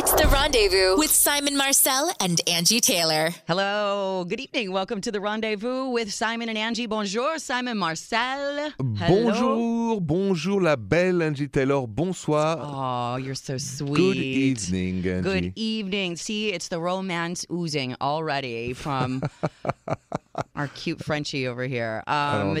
It's the rendezvous with Simon Marcel and Angi Taylor. Hello, good evening. Welcome to the rendezvous with Simon and Angi. Bonjour, Simon Marcel. Hello. Bonjour, bonjour, la belle Angi Taylor. Bonsoir. Oh, you're so sweet. Good evening, Angi. Good evening. See, it's the romance oozing already from our cute Frenchie over here. Um, I don't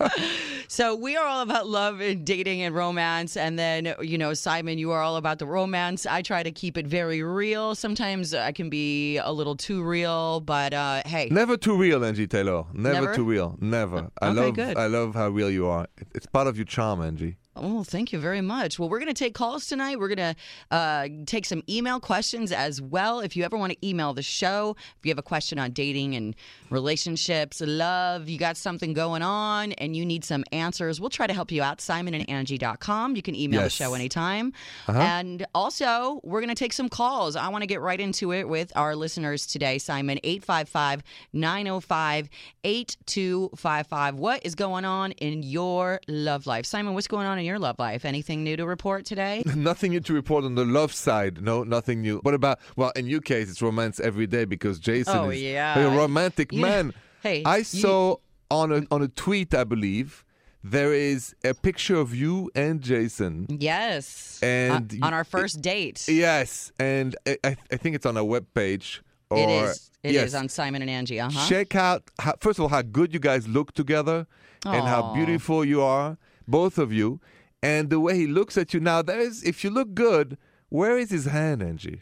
know. so we are all about love and dating and romance, and then you know, Simon, you are all about the romance. I try to keep it very real. Sometimes I can be a little too real, but uh, hey, Never too real, Angi Taylor. Never, Never? too real. Never. I Okay, love good. I love how real you are. It's part of your charm, Angi. Oh, thank you very much. Well, we're going to take calls tonight. We're going to uh, take some email questions as well. If you ever want to email the show, if you have a question on dating and relationships, love, you got something going on and you need some answers, we'll try to help you out. Simon and SimonandAngi.com. You can email Yes. the show anytime. Uh-huh. And also, we're going to take some calls. I want to get right into it with our listeners today. Simon, 855 905 8255. What is going on in your love life? Simon, what's going on your love life? Anything new to report today? Nothing new to report on the love side. No, nothing new. What about, well, in your case, it's romance every day because Jason Oh, is yeah. a romantic You- man. Hey, I you- saw on a, on a tweet, I believe, there is a picture of you and Jason. Yes. And Uh, on our first date. Yes, and I, I think it's on our webpage. Or, it is. It is yes. on Simon and Angi. Uh huh. Check out, how, first of all, how good you guys look together and how beautiful you are, both of you. And the way he looks at you now, there is, if you look good, where is his hand, Angi?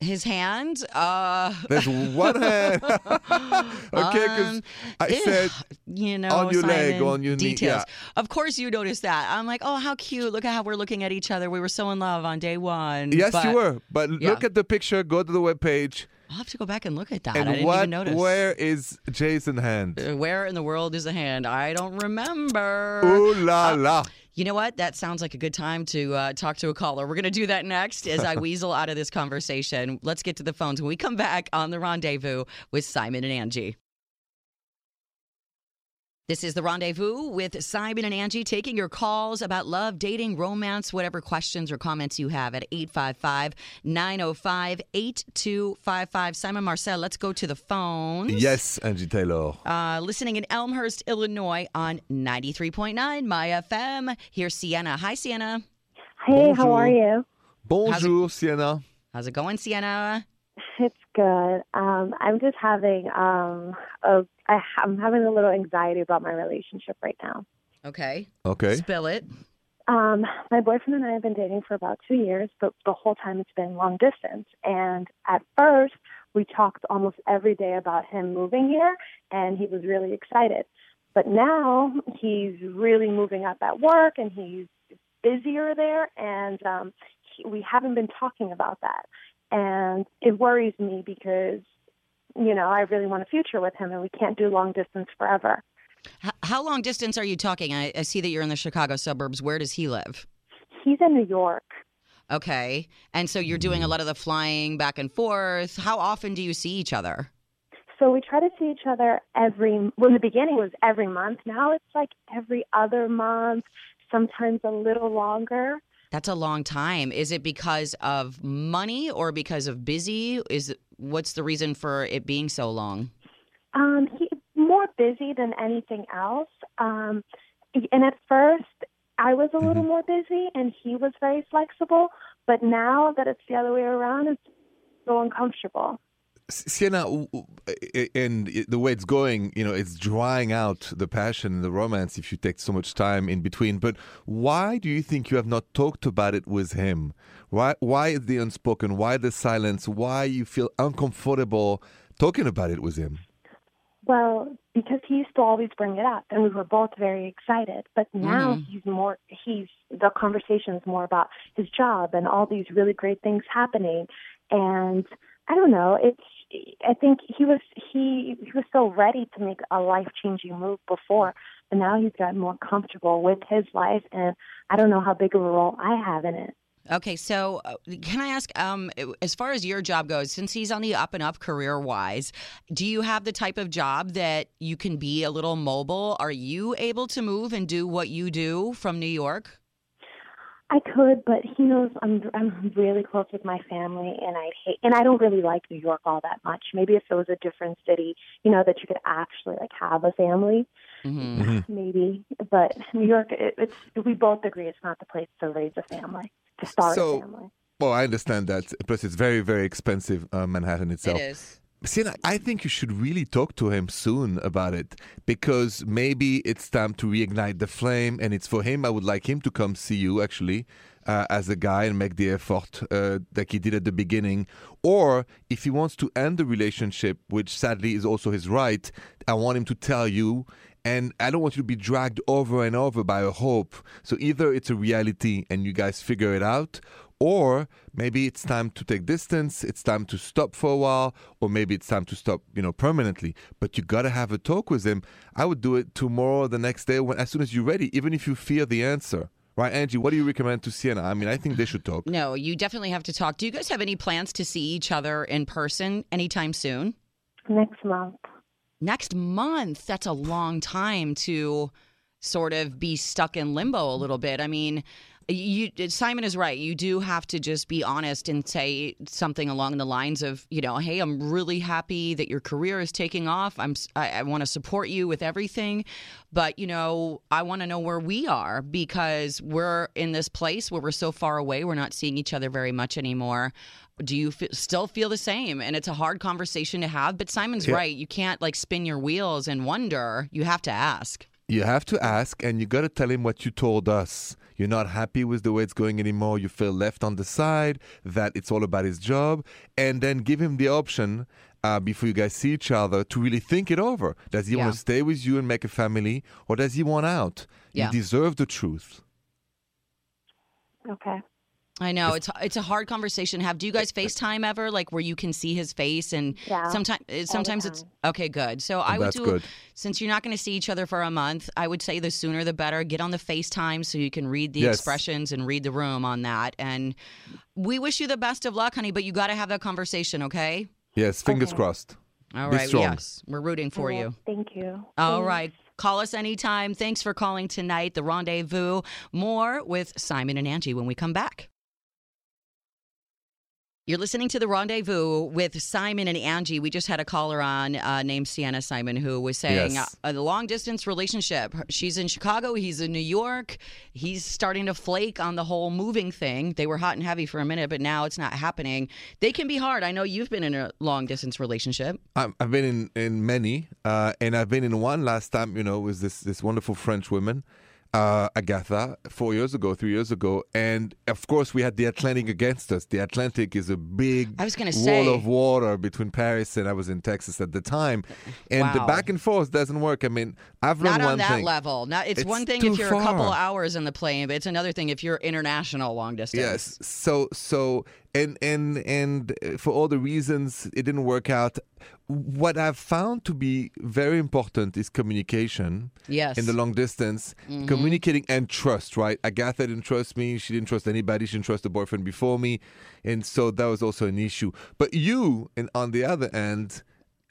His hand. Uh. There's one hand. okay, because Um, I eh, said, you know, on your leg, on your knee, yeah. Of course, you noticed that. I'm like, oh, how cute! Look at how we're looking at each other. We were so in love on day one. yes, But you were. But yeah. look at the picture, go to the webpage, I'll have to go back and look at that. I and didn't what, even notice. where is Jason's hand? Uh, Where in the world is the hand? I don't remember. Ooh la uh, la. You know what? That sounds like a good time to uh, talk to a caller. We're going to do that next as I weasel out of this conversation. Let's get to the phones when we come back on the rendezvous with Simon and Angi. This is the rendezvous with Simon and Angi taking your calls about love, dating, romance, whatever questions or comments you have at 855 905 8255. Simon Marcel, let's go to the phones. Yes, Angi Taylor. Uh, listening in Elmhurst, Illinois on 93.9 My FM. Here's Sienna. Hi, Sienna. Hey, how are you? Bonjour, Sienna. How's it going, Sienna? It's good. Um, I'm just having um, a, I, I'm having a little anxiety about my relationship right now. Okay. Okay. Spill it. Um, my boyfriend and I have been dating for about two years, but the whole time it's been long distance. And at first, we talked almost every day about him moving here, and he was really excited. But now he's really moving up at work, and he's busier there, and um, he, we haven't been talking about that. And it worries me because, you know, I really want a future with him, and we can't do long distance forever. How long distance are you talking? I-, I see that you're in the Chicago suburbs. Where does he live? He's in New York. Okay. And so you're doing a mm-hmm. lot of the flying back and forth. How often do you see each other? So we try to see each other every. Well, in the beginning it was every month. Now it's like every other month, sometimes a little longer. That's a long time. Is it because of money or because of busy? Is it, what's the reason for it being so long? Um, he more busy than anything else. Um, and at first I was a little more busy, and he was very flexible. But now that it's the other way around, it's so uncomfortable. S- Sienna, w- w- i- and the way it's going, you know, it's drying out the passion and the romance if you take so much time in between. But why do you think you have not talked about it with him? Why, why is the unspoken? Why the silence? Why you feel uncomfortable talking about it with him? Well, because he used to always bring it up, and we were both very excited. But now Mhm. he's more. He's the conversation is more about his job and all these really great things happening. And I don't know. It's. I think he was he he was so ready to make a life changing move before, but now he's gotten more comfortable with his life, and I don't know how big of a role I have in it. Okay, so uh, can I ask, um, as far as your job goes, since he's on the up and up career wise, do you have the type of job that you can be a little mobile? Are you able to move and do what you do from New York? I could, but he knows I'm I'm really close with my family, and I hate and I don't really like New York all that much. Maybe if it was a different city, you know, that you could actually like have a family, hmm maybe. But New York, it, it's we both agree it's not the place to raise a family, to start So- a family. Well, I understand that. Plus, it's very, very expensive, uh, Manhattan itself. is. Sienna, I think you should really talk to him soon about it because maybe it's time to reignite the flame. And it's for him. I would like him to come see you actually uh, as a guy and make the effort uh, like he did at the beginning. Or if he wants to end the relationship, which sadly is also his right, I want him to tell you. And I don't want you to be dragged over and over by a hope. So either it's a reality and you guys figure it out, or maybe it's time to take distance it's time to stop for a while or maybe it's time to stop you know permanently but you got to have a talk with him i would do it tomorrow or the next day when as soon as you're ready even if you fear the answer right angi what do you recommend to sienna i mean i think they should talk No, you definitely have to talk. Do you guys have any plans to see each other in person anytime soon? Next month. Next month. That's a long time to sort of be stuck in limbo a little bit. I mean, you Simon is right. You do have to just be honest and say something along the lines of, you know, hey, I'm really happy that your career is taking off. I'm I, I want to support you with everything, but you know, I want to know where we are because we're in this place where we're so far away. We're not seeing each other very much anymore. Do you f- still feel the same? And it's a hard conversation to have. But Simon's Yeah. right. You can't like spin your wheels and wonder. You have to ask. you have to ask and you got to tell him what you told us you're not happy with the way it's going anymore you feel left on the side that it's all about his job and then give him the option uh, before you guys see each other to really think it over does he Yeah. want to stay with you and make a family or does he want out Yeah. you deserve the truth Okay. I know it's it's a hard conversation to have. Do you guys FaceTime ever, like where you can see his face and Yeah, sometimes uh, sometimes it's okay, good. So oh, I would that's do good. since you're not going to see each other for a month. I would say the sooner the better. Get on the FaceTime so you can read the Yes. expressions and read the room on that. And we wish you the best of luck, honey. But you got to have that conversation, okay? yes fingers Okay. crossed All Be right. strong. Yes, we're rooting for I you. Thank you. All Thanks. right. Call us anytime. Thanks for calling tonight. The Rendezvous. More with Simon and Angi when we come back. You're listening to The Rendezvous with Simon and Angi. We just had a caller on uh, named Sienna Simon who was saying Yes. uh, the long distance relationship. She's in Chicago, he's in New York. He's starting to flake on the whole moving thing. They were hot and heavy for a minute, but now it's not happening. They can be hard. I know you've been in a long distance relationship. I'm- I've been in, in many, uh, and I've been in one last time, you know, with this, this wonderful French woman, uh, Agatha, four years ago, three years ago. And of course, we had the Atlantic against us. The Atlantic is a big I was gonna wall say. of water between Paris and I was in Texas at the time. And the back and forth doesn't work. I mean, I've learned Not one on that thing. level. Not, it's, It's one thing if you're a couple far. hours in the plane, but it's another thing if you're international long distance. Yes. So so and and and uh, for all the reasons it didn't work out. What I've found to be very important is communication Yes. in the long distance, mm-hmm. communicating and trust. Right? Agatha didn't trust me. She didn't trust anybody. She didn't trust the boyfriend before me, and so that was also an issue. But you, and on the other end,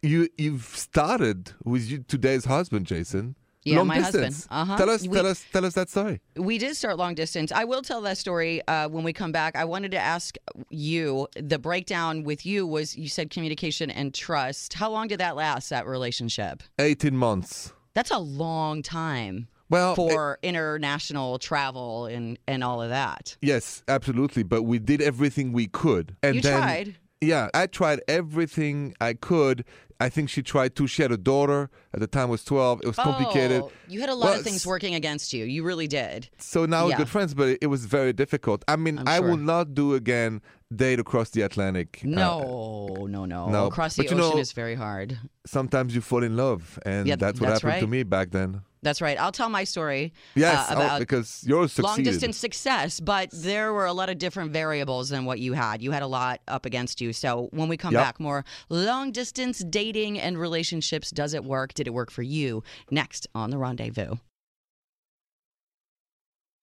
you you've started with you, today's husband, Jason. Yeah, long my husband. distance. Uh-huh. Tell us, We- tell us, tell us that story. We did start long distance. I will tell that story uh, when we come back. I wanted to ask you the breakdown with you was you said communication and trust. How long did that last, that relationship? Eighteen months. That's a long time Well, for international travel and, and all of that. Yes, absolutely. But we did everything we could. And You then, tried. Yeah, I tried everything I could. I think she tried to. She had a daughter at the time was twelve. It was complicated. Oh, you had a lot Well, of things working against you. You really did. So now we're good friends, but it, it was very difficult. I mean, I will not do again date across the Atlantic. Uh, No, no, no. no, Across the but you ocean know- is very hard. sometimes you fall in love, and Yeah, that's what that's happened to me back then. That's right. I'll tell my story Yes, uh, oh, about because yours succeeded. long distance success, but there were a lot of different variables than what you had. You had a lot up against you. So when we come Yep. back, more long distance dating and relationships. Does it work? Did it work for you? Next on the rendezvous.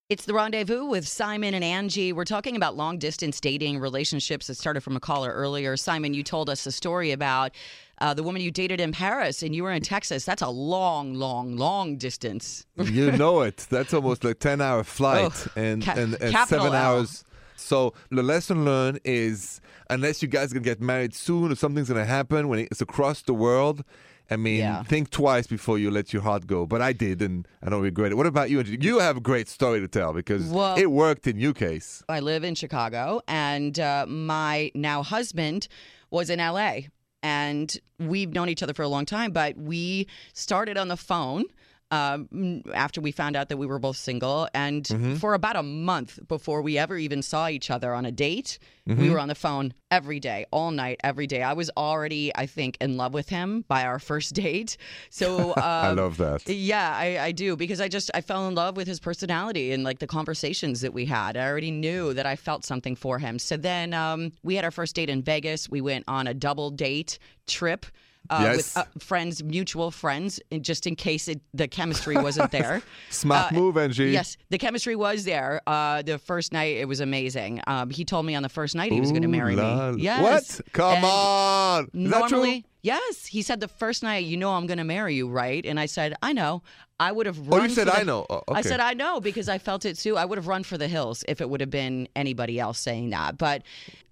It's the rendezvous with Simon and Angi. We're talking about long distance dating relationships that started from a caller earlier. Simon, you told us a story about uh, the woman you dated in Paris and you were in Texas. That's a long, long, long distance. you know it. That's almost like 10 hour flight Oh, and, ca- and, and seven L. hours. So the lesson learned is unless you guys can get married soon or something's going to happen when it's across the world, I mean, Yeah. think twice before you let your heart go. But I did, and I don't regret it. What about you? You have a great story to tell because Well- it worked in your case. I live in Chicago, and uh, my now husband was in LA. And we've known each other for a long time, but we started on the phone um, after we found out that we were both single. And for about a month before we ever even saw each other on a date, we were on the phone every day, all night, every day. I was already, I think, in love with him by our first date. So um, I love that. yeah, I, I do because I just I fell in love with his personality and like the conversations that we had. I already knew that I felt something for him. So then um, we had our first date in Vegas. We went on a double date trip. Uh, Yes. With uh, friends, mutual friends, just in case it, the chemistry wasn't there. Smart Uh, move, Angi. Yes, the chemistry was there. Uh, the first night, it was amazing. Um, he told me on the first night he was going to marry la- me. Yes. What? Come And on. Is that true? Normally, yes. He said the first night, you know, I'm going to marry you, right? And I said, I know. I would have Oh, run. you said the- I know. Oh, I said I know because I felt it too. I would have run for the hills if it would have been anybody else saying that. But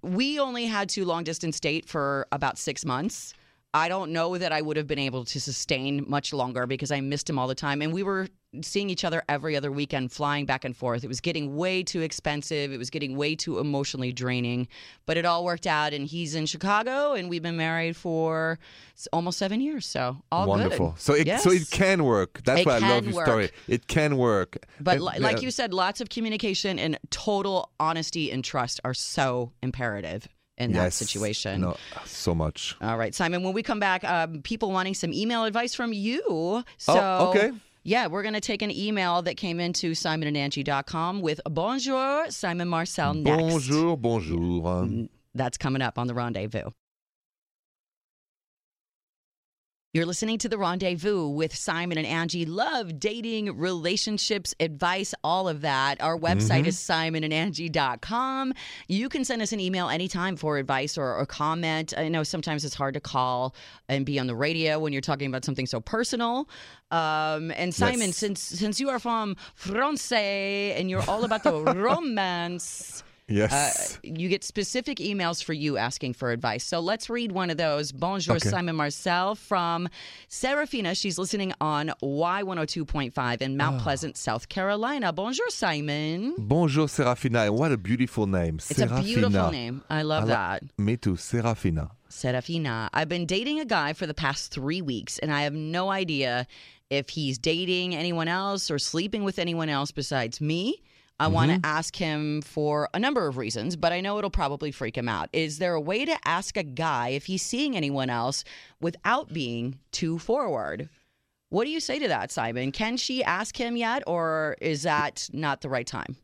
we only had to long distance date for about six months. I don't know that I would have been able to sustain much longer because I missed him all the time. And we were seeing each other every other weekend, flying back and forth. It was getting way too expensive. It was getting way too emotionally draining. But it all worked out. And he's in Chicago, and we've been married for almost seven years. So all Wonderful. good. So it so it can work. That's It why I love your story. It can work. But And, like uh, you said, lots of communication and total honesty and trust are so imperative in that situation. No, so much. All right, Simon. When we come back, um, people wanting some email advice from you. So, Oh, okay. Yeah, we're going to take an email that came into simonandangi.com with Bonjour, Simon Marcel next. Bonjour, bonjour. That's coming up on the rendezvous. You're listening to The Rendezvous with Simon and Angi. Love, dating, relationships, advice, all of that. Our website is simonandangi.com. You can send us an email anytime for advice or, or comment. I know sometimes it's hard to call and be on the radio when you're talking about something so personal. Um, and Simon, Yes. since since you are from France and you're all about the romance. Yes. Uh, you get specific emails for you asking for advice. So let's read one of those. Bonjour, Okay. Simon Marcel from Serafina. She's listening on Y102.5 in. Mount Pleasant, South Carolina. Bonjour, Simon. Bonjour, Serafina. And what a beautiful name. It's Serafina. a beautiful name. I love I that. Me too, Serafina. Serafina. I've been dating a guy for the past three weeks, and I have no idea if he's dating anyone else or sleeping with anyone else besides me. I want Mm-hmm. to ask him for a number of reasons, but I know it'll probably freak him out. Is there a way to ask a guy if he's seeing anyone else without being too forward? What do you say to that, Simon? Can she ask him yet, or is that not the right time?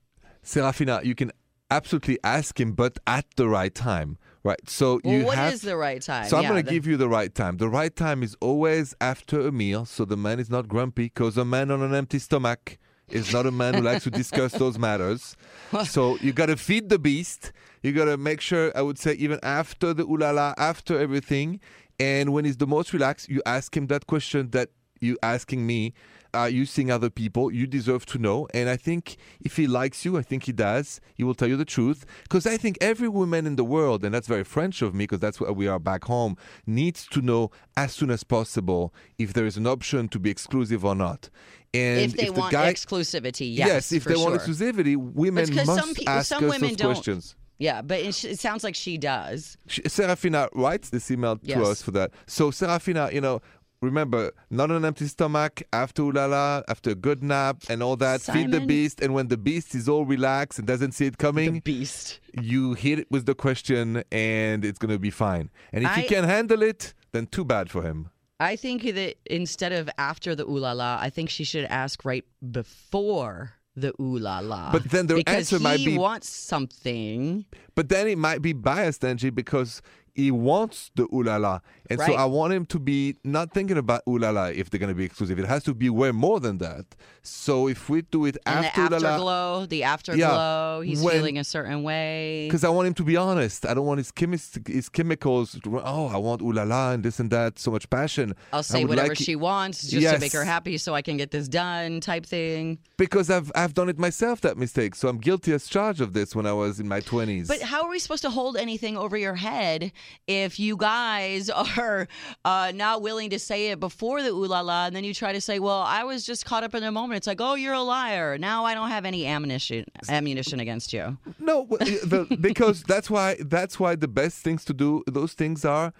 Serafina, you can absolutely ask him, but at the right time, right? So Well, you what have is the right time? So I'm Yeah, going to the- give you the right time. The right time is always after a meal, so the man is not grumpy, because a man on an empty stomach is not a man who likes to discuss those matters. So you got to feed the beast. You got to make sure, I would say, even after the ulala, after everything, and when he's the most relaxed, you ask him that question that you asking me. Are you seeing other people? You deserve to know. And I think if he likes you, I think he does, he will tell you the truth. Because I think every woman in the world, and that's very French of me, because that's where we are back home, needs to know as soon as possible if there is an option to be exclusive or not. And if they the want guy, exclusivity, yes. yes if they want exclusivity, women must some pe- ask some us women don't. questions. Yeah, but it, it sounds like she does. She- Serafina writes this email to us for that. So Serafina, you know, remember, not an empty stomach, after ulala, after a good nap and all that, feed the beast. And when the beast is all relaxed and doesn't see it coming, the Beast. you hit it with the question and it's going to be fine. And if I- he can handle it, then too bad for him. I think that instead of after the ooh la la, I think she should ask right before the ooh la la. But then the because answer might he be- wants something. But then it might be biased, Angi, because he wants the ulala. la la. And so I want him to be not thinking about ooh la la if they're going to be exclusive. It has to be way more than that. So if we do it And after the ooh la la, afterglow, the afterglow, he's when- feeling a certain way. because I want him to be honest. I don't want his, chemis- his chemicals. To, oh, I want ooh la la and this and that. So much passion. I'll say whatever like- she wants just to make her happy so I can get this done type thing. because I've I've done it myself that mistake. So I'm guilty as charged of this when I was in my twenties. But how are we supposed to hold anything over your head if you guys are uh, not willing to say it before the ooh la la, and then you try to say, "Well, I was just caught up in the moment." It's like, "Oh, you're a liar." Now I don't have any ammunition ammunition against you. No, the, because that's why that's why the best things to do those things are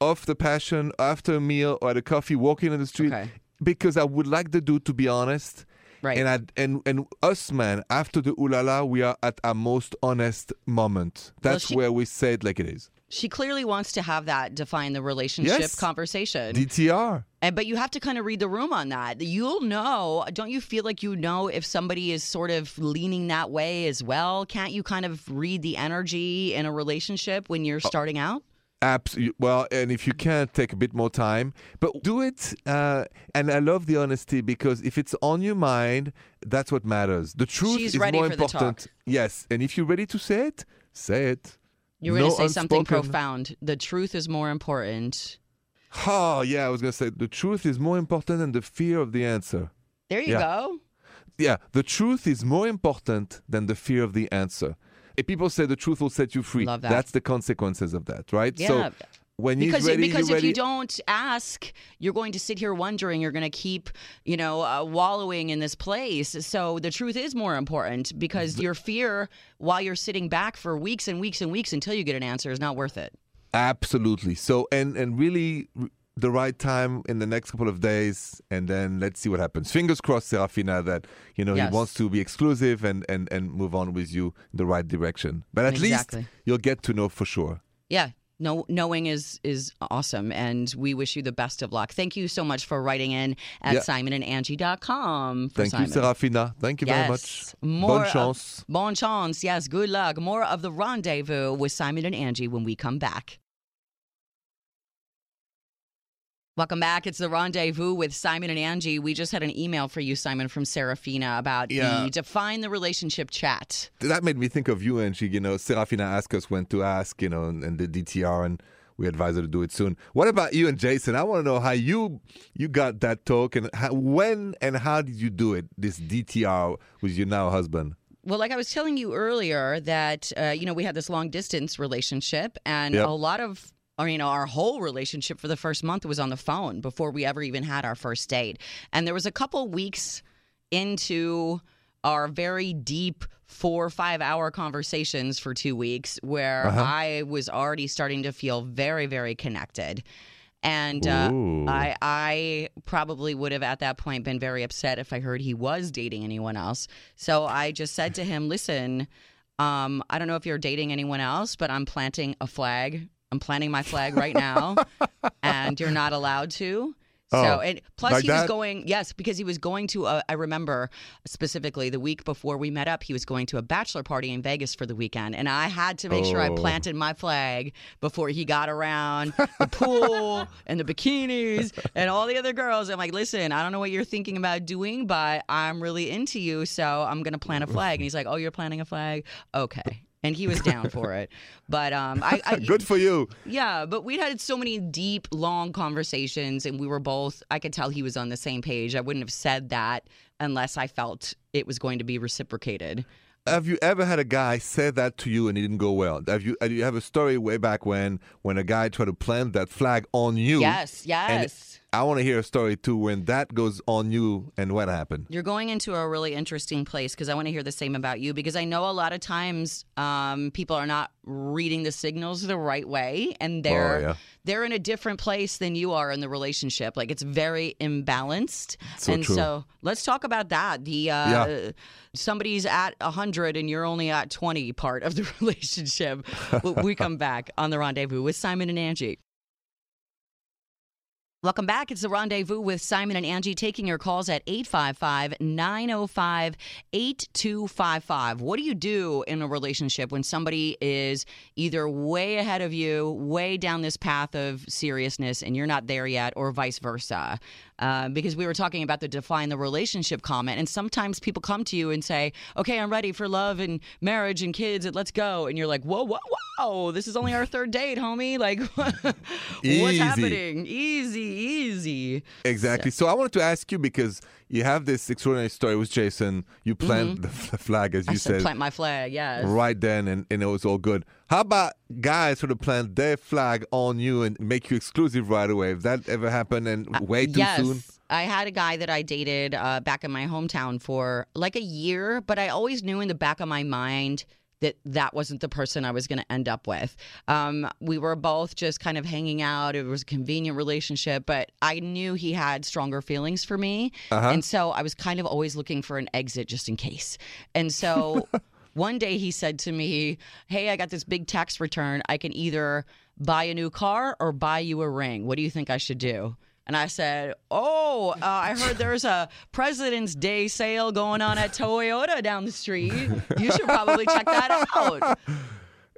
off the passion after a meal or at a coffee, walking in the street. Okay. Because I would like the dude to be honest. Right. And I and and us man after the ooh la la, we are at our most honest moment. That's she- where we say it like it is. She clearly wants to have that define the relationship Yes. conversation. DTR. And but you have to kind of read the room on that. You'll know, don't you feel like you know if somebody is sort of leaning that way as well? Can't you kind of read the energy in a relationship when you're uh, starting out? Absolutely. Well, and if you can, take a bit more time, but do it. Uh, and I love the honesty because if it's on your mind, that's what matters. The truth She's is more important. Yes, and if you're ready to say it, say it. You were going to say something profound. The truth is more important. Oh, yeah, I was going to say the truth is more important than the fear of the answer. There you Yeah. go. Yeah, the truth is more important than the fear of the answer. If people say the truth will set you free, Love that. that's the consequences of that, right? Yeah. So when because ready, because if you don't ask, you're going to sit here wondering. You're going to keep, you know, uh, wallowing in this place. So the truth is more important because your fear, while you're sitting back for weeks and weeks and weeks until you get an answer, is not worth it. Absolutely. So and and really the right time in the next couple of days, and then let's see what happens. Fingers crossed, Serafina, that you know Yes. he wants to be exclusive and and and move on with you in the right direction. But at Exactly. least you'll get to know for sure. Yeah. No, knowing is is awesome, and we wish you the best of luck. Thank you so much for writing in at Yeah. simonandangi.com. For Thank Simon. you, Serafina. Thank you very much. More Bonne of- chance. Bon chance. Yes. Good luck. More of the rendezvous with Simon and Angi when we come back. Welcome back. It's the rendezvous with Simon and Angi. We just had an email for you, Simon, from Serafina about Yeah. the define the relationship chat. that made me think of you, Angi. You know, Serafina asked us when to ask, you know, and, the DTR, and we advised her to do it soon. What about you and Jason? I want to know how you you got that talk, and how, when and how did you do it? This DTR with your now husband. Well, like I was telling you earlier, that uh, you know we had this long distance relationship, and Yep. a lot of. I mean, our whole relationship for the first month was on the phone before we ever even had our first date. And there was a couple weeks into our very deep four or five hour conversations for two weeks where Uh-huh. I was already starting to feel very, very connected. And uh, I, I probably would have at that point been very upset if I heard he was dating anyone else. So I just said to him, listen, um, I don't know if you're dating anyone else, but I'm planting a flag. I'm planting my flag right now, and you're not allowed to. So, Oh, and plus like he was going, yes, because he was going to, a, I remember specifically the week before we met up, he was going to a bachelor party in Vegas for the weekend. And I had to make sure I Oh. planted my flag before he got around the pool and the bikinis and all the other girls. I'm like, listen, I don't know what you're thinking about doing, but I'm really into you. So I'm going to plant a flag. And he's like, oh, you're planting a flag? Okay. And he was down for it. But um, I, I Good for you. yeah, but we'd had so many deep, long conversations, and we were both, I could tell he was on the same page. I wouldn't have said that unless I felt it was going to be reciprocated. Have you ever had a guy say that to you and it didn't go well? Have you? Do you have a story way back when when a guy tried to plant that flag on you? Yes, yes. I want to hear a story too when that goes on you and what happened. You're going into a really interesting place because I want to hear the same about you because I know a lot of times um, people are not reading the signals the right way and they're Oh, yeah. they're in a different place than you are in the relationship. Like it's very imbalanced. So and true. so let's talk about that. The uh, Yeah. somebody's at 100 and you're only at 20 part of the relationship. We come back on the rendezvous with Simon and Angi. Welcome back. It's the rendezvous with Simon and Angi taking your calls at 855 905 8255. What do you do in a relationship when somebody is either way ahead of you, way down this path of seriousness, and you're not there yet, or vice versa? Uh, because we were talking about the define the relationship comment, and sometimes people come to you and say, Okay, I'm ready for love and marriage and kids, and let's go. And you're like, Whoa, whoa, whoa, this is only our third date, homie. Like, what's happening? Easy, easy. Exactly. So I wanted to ask you because you have this extraordinary story with Jason. You planted the f- flag, as Mm-hmm. I you said, plant my flag, yes. right then, and, and it was all good. How about guys sort of plant their flag on you and make you exclusive right away? If that ever happened and way too Uh, yes. soon? I had a guy that I dated uh, back in my hometown for like a year, but I always knew in the back of my mind that that wasn't the person I was going to end up with. Um, we were both just kind of hanging out. It was a convenient relationship, but I knew he had stronger feelings for me. Uh-huh. And so I was kind of always looking for an exit just in case. And so one day he said to me, Hey, I got this big tax return. I can either buy a new car or buy you a ring. What do you think I should do? And I said, Oh, uh, I heard there's a President's Day sale going on at Toyota down the street. You should probably check that out.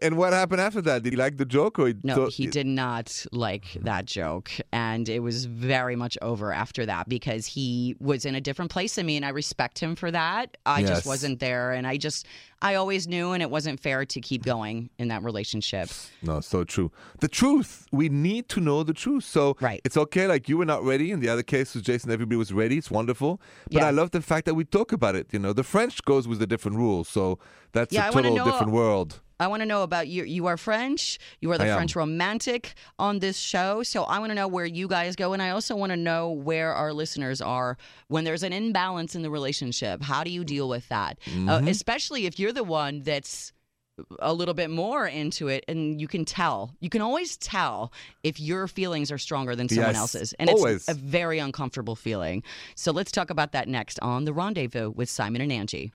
And what happened after that? Did he like the joke or he No, thought- he did not like that joke. And it was very much over after that because he was in a different place than me and I respect him for that. I Yes. just wasn't there. And I just, I always knew and it wasn't fair to keep going in that relationship. No, so true. The truth. We need to know the truth. So Right. it's okay. Like you were not ready. In the other case with Jason, everybody was ready. It's wonderful. But Yeah. I love the fact that we talk about it. You know, the French goes with a different rule. So that's Yeah, a total different world. I want to know about you. You are French. You are the I am. French romantic on this show. So I want to know where you guys go. And I also want to know where our listeners are when there's an imbalance in the relationship. How do you deal with that? Uh, especially if you're the one that's a little bit more into it and you can tell. You can always tell if your feelings are stronger than someone Yes, else's. And always. it's a very uncomfortable feeling. So let's talk about that next on The Rendezvous with Simon and Angi.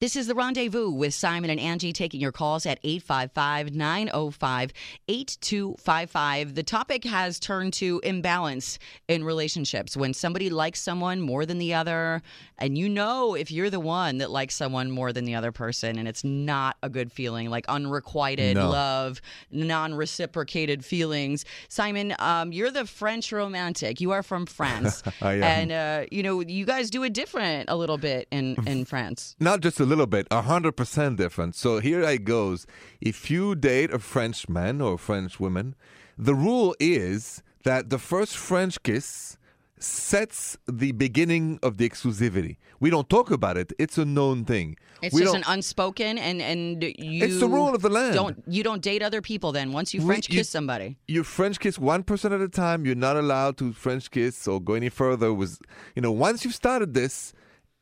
This is the rendezvous with Simon and Angi taking your calls at 855 905 8255. The topic has turned to imbalance in relationships. When somebody likes someone more than the other, and you know if you're the one that likes someone more than the other person, and it's not a good feeling, like unrequited No. love, non reciprocated feelings. Simon, um, you're the French romantic. You are from France. I am. And, uh, you know, you guys do it different a little bit in, in France. Not just a little bit, a hundred percent different. So here it goes. If you date a French man or French woman, the rule is that the first French kiss sets the beginning of the exclusivity. We don't talk about it. It's a known thing. It's we just an unspoken, and and you. It's the rule of the land. Don't you don't date other people then? Once you We- French you- kiss somebody, you French kiss one person at a time. You're not allowed to French kiss or go any further. Was you know once you've started this,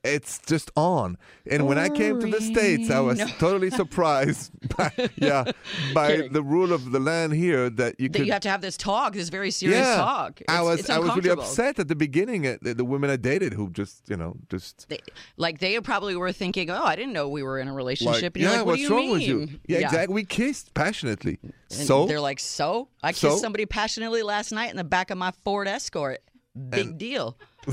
it's just on. And when I came to the states, I was totally surprised. By, yeah, by Kidding. the rule of the land here that you that could. you have to have this talk, this very serious yeah, talk. It's, I was I was really upset at the beginning at the, the women I dated who just you know just. They, like they probably were thinking, "Oh, I didn't know we were in a relationship." Like, and you're yeah, like, "What what's do you wrong mean?" with you? Yeah, exactly. We kissed passionately. And so they're like, "So I kissed So? somebody passionately last night in the back of my Ford Escort. Big deal."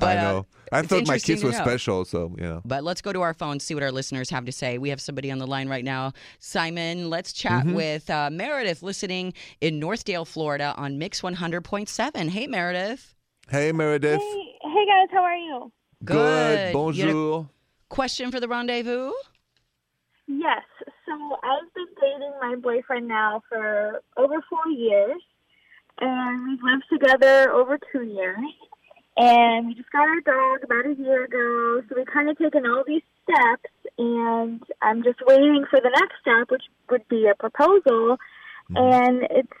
I uh, know. I thought my kids were know. special. So you know. But let's go to our phone, see what our listeners have to say. We have somebody on the line right now. Simon, let's chat Mm-hmm. with uh, Meredith listening in Northdale, Florida on Mix 100.7. Hey, Meredith. Hey Meredith. Hey, hey guys, how are you? Good. Good. You Bonjour. Question for the rendezvous? Yes. So I've been dating my boyfriend now for over four years, and we've lived together over two years. And we just got our dog about a year ago, so we've kind of taken all these steps, and I'm just waiting for the next step, which would be a proposal. Mm-hmm. And it's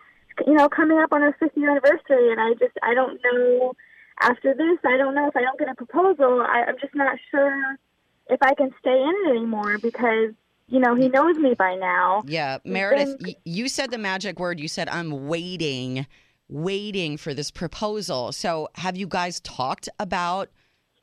you know coming up on our fifth year anniversary, and I just I don't know. After this, I don't know if I don't get a proposal. I, I'm just not sure if I can stay in it anymore because you know he knows me by now. Yeah, Meredith, think- y- you said the magic word. You said, I'm waiting, waiting for this proposal. So have you guys talked about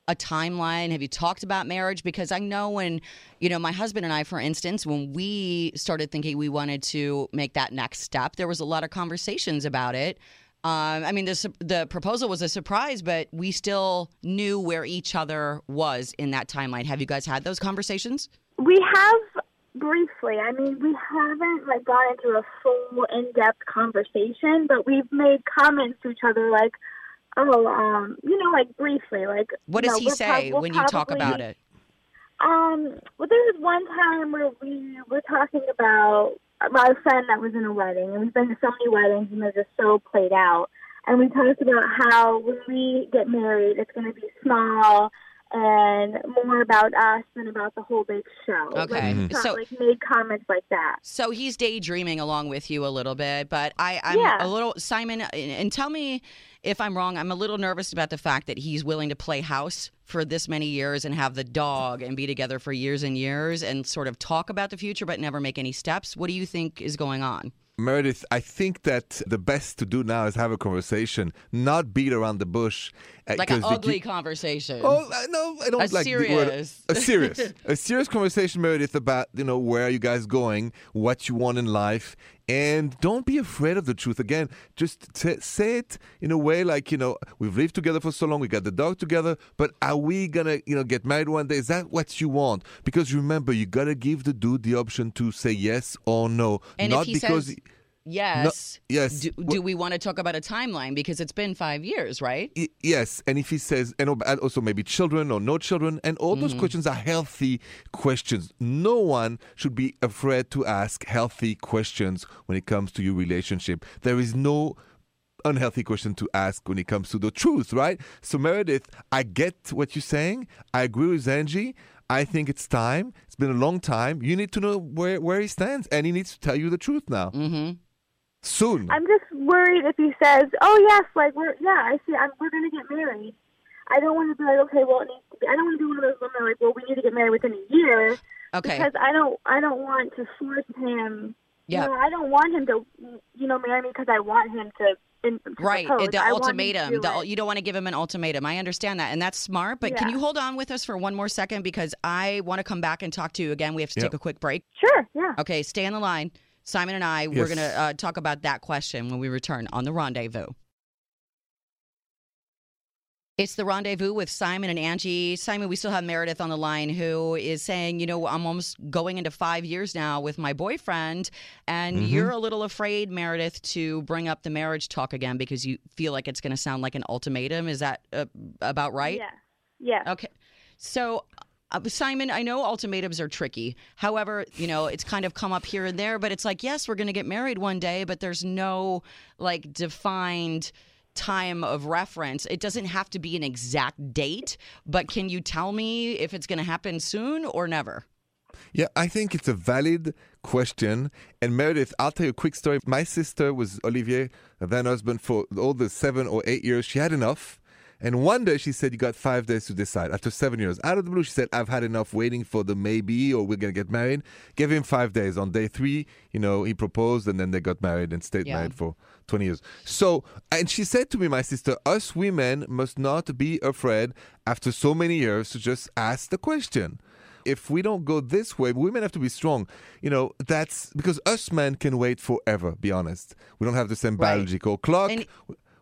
a timeline? Have you talked about marriage? Because I know when, you know, my husband and I, for instance, when we started thinking we wanted to make that next step, there was a lot of conversations about it. Um, I mean, the the proposal was a surprise, but we still knew where each other was in that timeline. Have you guys had those conversations? We have briefly. I mean, we haven't like gone into a full in-depth conversation, but we've made comments to each other like, "Oh, um, you know, like briefly, like." What does know, he we'll say prob- we'll when you talk about it? Um, well, there was one time where we were talking about my friend that was in a wedding, and we've been to so many weddings, and they're just so played out. And we talked about how when we get married, it's going to be small and more about us than about the whole big show. Okay. like, we Mhm. talked- So- like made comments like that. So he's daydreaming along with you a little bit, but I, I'm Yeah. a little Simon. And tell me if I'm wrong. I'm a little nervous about the fact that he's willing to play house for this many years and have the dog and be together for years and years and sort of talk about the future, but never make any steps. What do you think is going on? Meredith, I think that the best to do now is have a conversation, not beat around the bush. uh, Like an ugly conversation. Oh uh, no, I don't A like the word- serious. a serious, a serious conversation, Meredith, about you know where are you guys going, what you want in life, and don't be afraid of the truth. Again, just t- say it in a way like you know we've lived together for so long, we got the dog together, but are we gonna you know get married one day? Is that what you want? Because remember, you gotta give the dude the option to say yes or no, And not because. says- yes. yes. Do, do we want to talk about a timeline? Because it's been five years, right? Y- Yes, and if he says, and also maybe children or no children, and all those questions are healthy questions. No one should be afraid to ask healthy questions when it comes to your relationship. There is no unhealthy question to ask when it comes to the truth, right? So, Meredith, I get what you're saying. I agree with Angi. I think it's time. It's been a long time. You need to know where, where he stands, and he needs to tell you the truth now. Mm-hmm. Soon. I'm just worried if he says, "Oh yes, like we're yeah, I see, I'm, we're going to get married." I don't want to be like, okay, well, it needs to be. I don't want to be one of those women like, well, we need to get married within a year Okay. because I don't, I don't want to force him. Yeah. You know, I don't want him to, you know, marry me because I want him to. In, Right, propose. the I want him to ultimatum. do The, you don't want to give him an ultimatum. I understand that, and that's smart. But can you hold on with us for one more second because I want to come back and talk to you again. We have to Yep. take a quick break. Sure. Yeah. Okay, stay on the line. Simon and I, we're going to uh, talk about that question when we return on the rendezvous. It's the rendezvous with Simon and Angi. Simon, we still have Meredith on the line who is saying, you know, I'm almost going into five years now with my boyfriend, and you're a little afraid, Meredith, to bring up the marriage talk again because you feel like it's going to sound like an ultimatum. Is that uh, about right? Yeah. Yeah. Okay. So, uh, Simon, I know ultimatums are tricky. However, you know, it's kind of come up here and there, but it's like, yes, we're going to get married one day, but there's no like defined time of reference. It doesn't have to be an exact date, but can you tell me if it's going to happen soon or never? Yeah, I think it's a valid question. And Meredith, I'll tell you a quick story. My sister was Olivier, then husband, for all the seven or eight years. She had enough. And one day she said, You got five days to decide. After seven years, out of the blue, she said, I've had enough waiting for the maybe or we're going to get married. Give him five days. On day three, you know, he proposed and then they got married and stayed Yeah. married for 20 years. So, and she said to me, my sister, us women must not be afraid after so many years to just ask the question if we don't go this way, women have to be strong. You know, that's because us men can wait forever, be honest. We don't have the same Right. biological clock. And-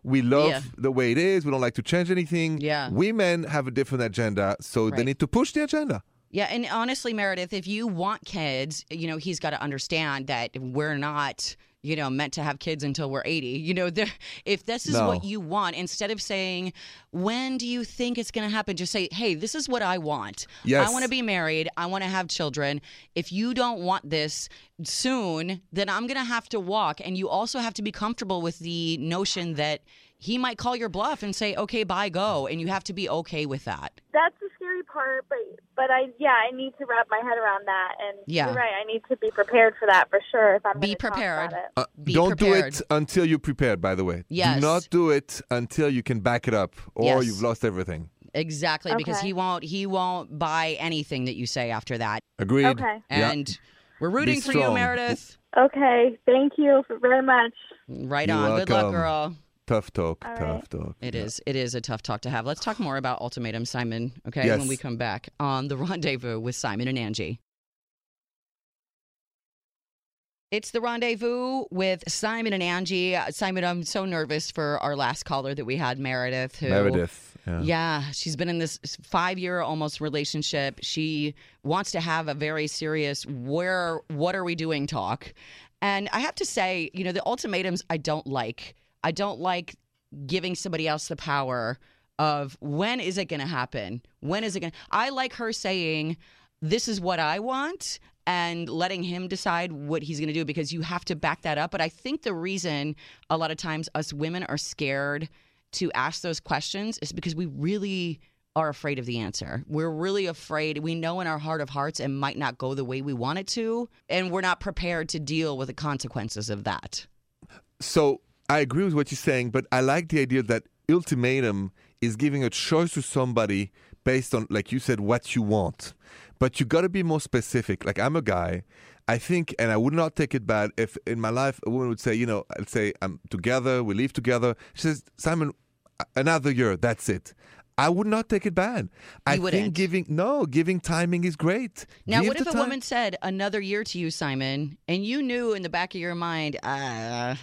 we love Yeah. the way it is. We don't like to change anything. Yeah. Women have a different agenda, so they need to push the agenda. Yeah, and honestly, Meredith, if you want kids, you know, he's got to understand that we're not, you know, meant to have kids until we're 80. You know, there, if this is No. what you want, instead of saying, when do you think it's going to happen, just say, hey, this is what I want. Yes. I want to be married. I want to have children. If you don't want this soon, then I'm going to have to walk. And you also have to be comfortable with the notion that he might call your bluff and say, okay, bye, go. And you have to be okay with that. That's the scary part, but but I yeah I need to wrap my head around that, and Yeah. you're right. I need to be prepared for that for sure. If I'm Be gonna talk prepared. about it. Uh, Be don't prepared. do it until you're prepared, by the way. Yes. Do not do it until you can back it up or Yes. you've lost everything. Exactly, because he won't he won't buy anything that you say after that. Agreed? Okay. Yeah. And we're rooting for you. Meredith. Okay, thank you very much. Right You're on. Good luck, girl. Tough talk. All tough right. talk. It Yeah. is. It is a tough talk to have. Let's talk more about ultimatum, Simon. Okay, Yes. when we come back on the rendezvous with Simon and Angi. It's the rendezvous with Simon and Angi. Uh, Simon, I'm so nervous for our last caller that we had, Meredith. Who, Meredith. Yeah. Yeah, she's been in this five year almost relationship. She wants to have a very serious where what are we doing talk. And I have to say, you know, the ultimatums I don't like. I don't like giving somebody else the power of when is it going to happen? When is it going to I like her saying this is what I want and letting him decide what he's going to do because you have to back that up. But I think the reason a lot of times us women are scared to ask those questions is because we really are afraid of the answer. We're really afraid. We know in our heart of hearts it might not go the way we want it to, and we're not prepared to deal with the consequences of that. So I agree with what you're saying, but I like the idea that ultimatum is giving a choice to somebody based on, like you said, what you want. But you got to be more specific. Like I'm a guy. I think, and I would not take it bad if in my life a woman would say, you know, I'd say I'm together, we live together. She says, Simon, another year, that's it. I would not take it bad. I think giving no giving timing is great. Now, Give what if a time- woman said another year to you, Simon, and you knew in the back of your mind, uh,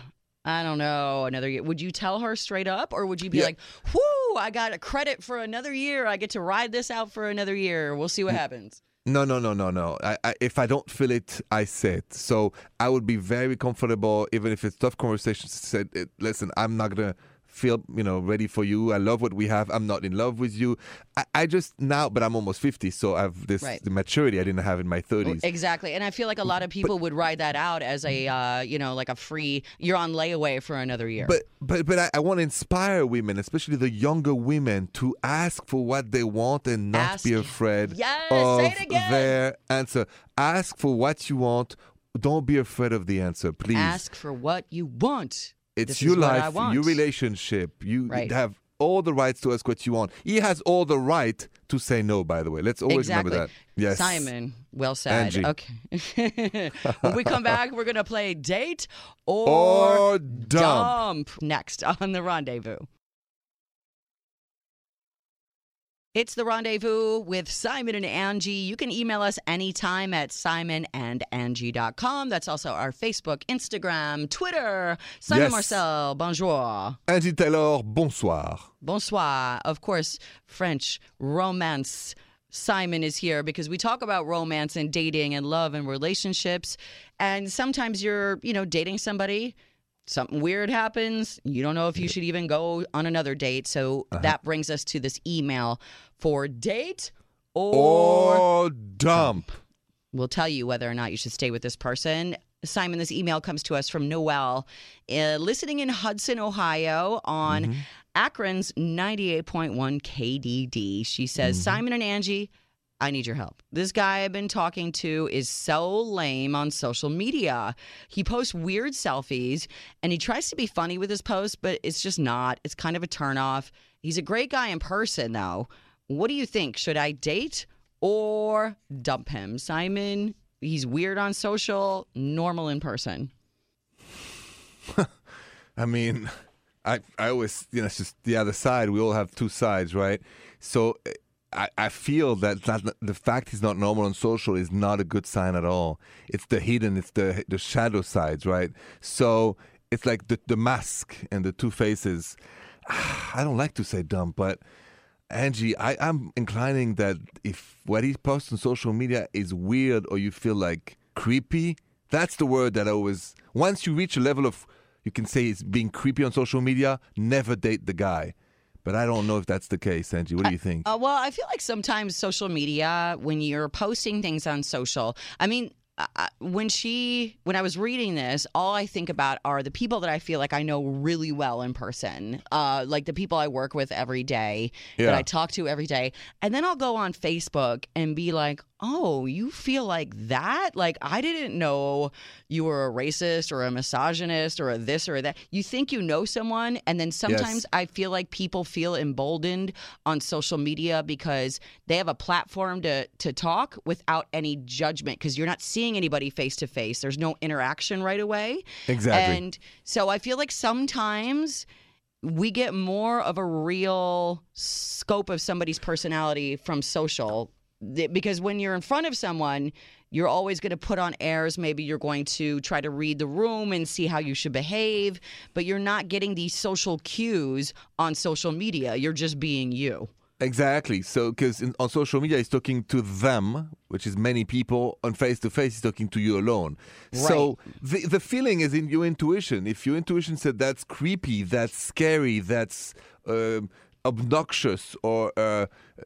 I don't know, another year? Would you tell her straight up, or would you be Yeah. like, "Whoo, I got a credit for another year. I get to ride this out for another year. We'll see what happens." No, no, no, no, no. I, I, if I don't feel it, I say it. So I would be very comfortable, even if it's tough conversations. Said, eh, listen, I'm not gonna feel, you know, ready for you. I love what we have. I'm not in love with you. I, I just now, but I'm almost 50, so I have this Right. the maturity I didn't have in my 30s. Exactly, and I feel like a lot of people would ride that out as a, uh, you know, like a free. You're on layaway for another year. But but but I, I want to inspire women, especially the younger women, to ask for what they want and not be afraid Yes, of say it again. their answer. Ask for what you want. Don't be afraid of the answer, please. ask for what you want. It's This your is what I life, your relationship. You Right. have all the rights to ask what you want. He has all the right to say no, by the way. Let's always exactly. remember that. Yes. Simon, well said. Angi. Okay. when we come back, we're going to play date or, Or dump. next on the rendezvous. It's the rendezvous with Simon and Angi. You can email us anytime at simonandangi.com. That's also our Facebook, Instagram, Twitter. Simon Yes. Marcel, bonjour. Angi Taylor, bonsoir. Bonsoir. Of course, French romance. Simon is here because we talk about romance and dating and love and relationships. And sometimes you're, you know, dating somebody, something weird happens. You don't know if you should even go on another date. So uh-huh. that brings us to this email for date or Or dump. We'll tell you whether or not you should stay with this person. Simon, this email comes to us from Noelle, uh, listening in Hudson, Ohio on mm-hmm. Akron's 98.1 KDD. She says, mm-hmm. Simon and Angi, I need your help. This guy I've been talking to is so lame on social media. He posts weird selfies and he tries to be funny with his posts, but it's just not. It's kind of a turnoff. He's a great guy in person, though. What do you think? Should I date or dump him? Simon, he's weird on social, normal in person. I mean, I I always you know it's just the other side. We all have two sides, right? So I, I feel that that the fact he's not normal on social is not a good sign at all. It's the hidden, it's the the shadow sides, right? So it's like the the mask and the two faces. I don't like to say dumb, but Angi, I, I'm inclining that if what he posts on social media is weird or you feel like creepy, that's the word that I always. Once you reach a level of, you can say it's being creepy on social media, never date the guy. But I don't know if that's the case, Angi. What do you think? Uh, well, I feel like sometimes social media, when you're posting things on social, I mean, uh, when she, when I was reading this, all I think about are the people that I feel like I know really well in person, uh, like the people I work with every day, that I talk to every day, and then I'll go on Facebook and be like, "Oh, you feel like that? Like I didn't know you were a racist or a misogynist or a this or a that. You think you know someone, and then sometimes I feel like people feel emboldened on social media because they have a platform to to talk without any judgment because you're not seeing anybody face to face. There's no interaction right away. Exactly. And so I feel like sometimes we get more of a real scope of somebody's personality from social because when you're in front of someone you're always going to put on airs maybe you're going to try to read the room and see how you should behave but you're not getting these social cues on social media you're just being you Exactly. So, because on social media, he's talking to them, which is many people. On face to face, he's talking to you alone. Right. So, the, the feeling is in your intuition. If your intuition said that's creepy, that's scary, that's um obnoxious, or uh,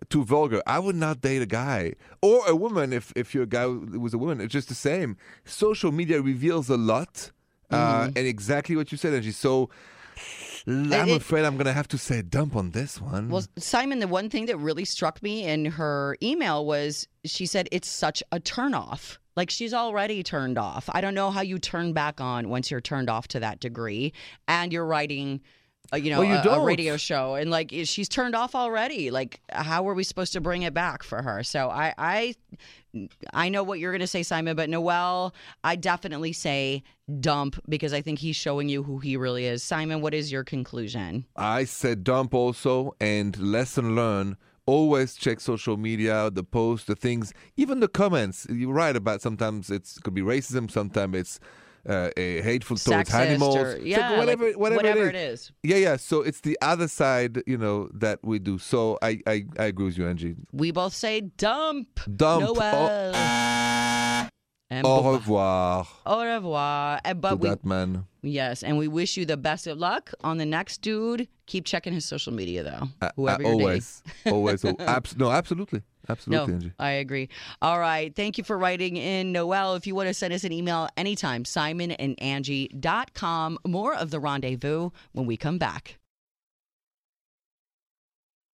too vulgar, I would not date a guy or a woman. If if you're a guy was a woman, it's just the same. Social media reveals a lot, uh, and exactly what you said, Angi. So. I'm it- afraid I'm gonna have to say dump on this one. Well, Simon, the one thing that really struck me in her email was she said it's such a turnoff. Like she's already turned off. I don't know how you turn back on once you're turned off to that degree, and you're writing, uh, you know, Well, you a, a radio show, and like she's turned off already. Like, how are we supposed to bring it back for her? So I, I, I know what you're going to say, Simon, but Noel, I definitely say dump because I think he's showing you who he really is. Simon, what is your conclusion? I said dump also, and lesson learned. Always check social media, the posts, the things, even the comments. You write about sometimes it could be racism, sometimes it's uh, a hateful towards Sexist animals, or- yeah, whatever, like, whatever, whatever it it is. is. Yeah, yeah. So it's the other side, you know, that we do. So I, I, I agree with you, Angi. We both say dump. Dump. Noel. And Au revoir Au revoir. And, to but we, that man. yes, and we wish you the best of luck on the next dude. Keep checking his social media though. Uh, Whoever uh, you're always, always. al- abs- no, absolutely, absolutely, No, Angi. I agree. All right. Thank you for writing in, Noel. If you want to send us an email anytime, simonandangi.com. More of the rendezvous when we come back.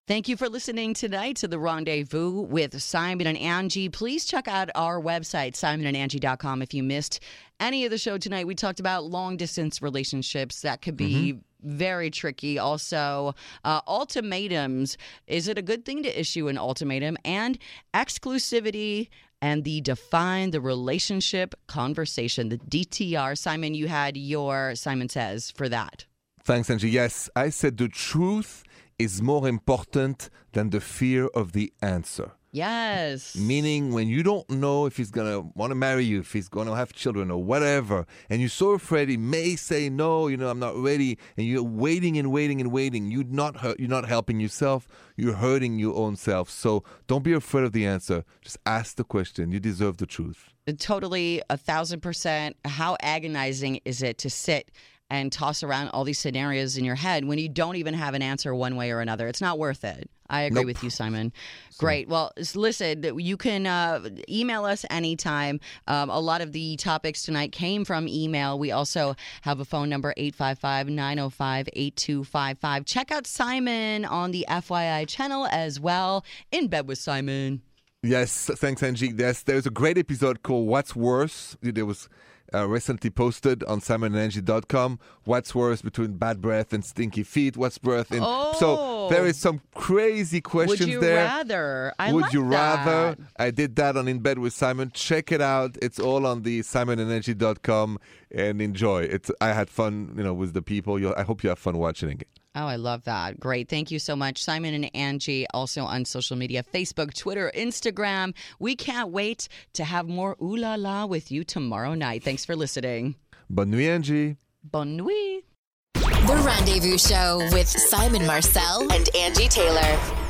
Thank you for listening tonight to the Rendezvous with Simon and Angi. Please check out our website, simonandangi.com, if you missed any of the show tonight. We talked about long distance relationships that could be very tricky. Also, uh, ultimatums. Is it a good thing to issue an ultimatum? And exclusivity and the define the relationship conversation, the DTR. Simon, you had your Simon Says for that. Thanks, Angi. Yes, I said the truth is more important than the fear of the answer. Yes. Meaning, when you don't know if he's gonna want to marry you, if he's gonna have children or whatever, and you're so afraid he may say no, you know, I'm not ready, and you're waiting and waiting and waiting. You're not hurt, you're not helping yourself. You're hurting your own self. So don't be afraid of the answer. Just ask the question. You deserve the truth. totally a thousand percent how agonizing is it to sit and toss around all these scenarios in your head when you don't even have an answer one way or another. It's not worth it. I agree Nope. with you simon. Great. Well listen you can uh, email us anytime. Um, a lot of the topics tonight came from email. We also have a phone number 855-905-8255 check out simon on the fyi channel as well. In bed with simon. Yes, thanks, Angi. Yes, there's a great episode called What's Worse. It was uh, recently posted on simonandangi.com. What's worse between bad breath and stinky feet? What's worse? So Oh. there is some crazy questions would you there. rather I Would like you rather? that. I did that on In Bed with Simon. Check it out. It's all on the simonandangi.com and enjoy. It's I had fun, you know, with the people. you I hope you have fun watching it. Oh, I love that. Great. Thank you so much. Simon and Angi, also on social media Facebook, Twitter, Instagram. We can't wait to have more ooh la la with you tomorrow night. Thanks for listening. Bonne nuit, Angi. Bonne nuit. The Rendezvous Show with Simon Marcel and Angi Taylor.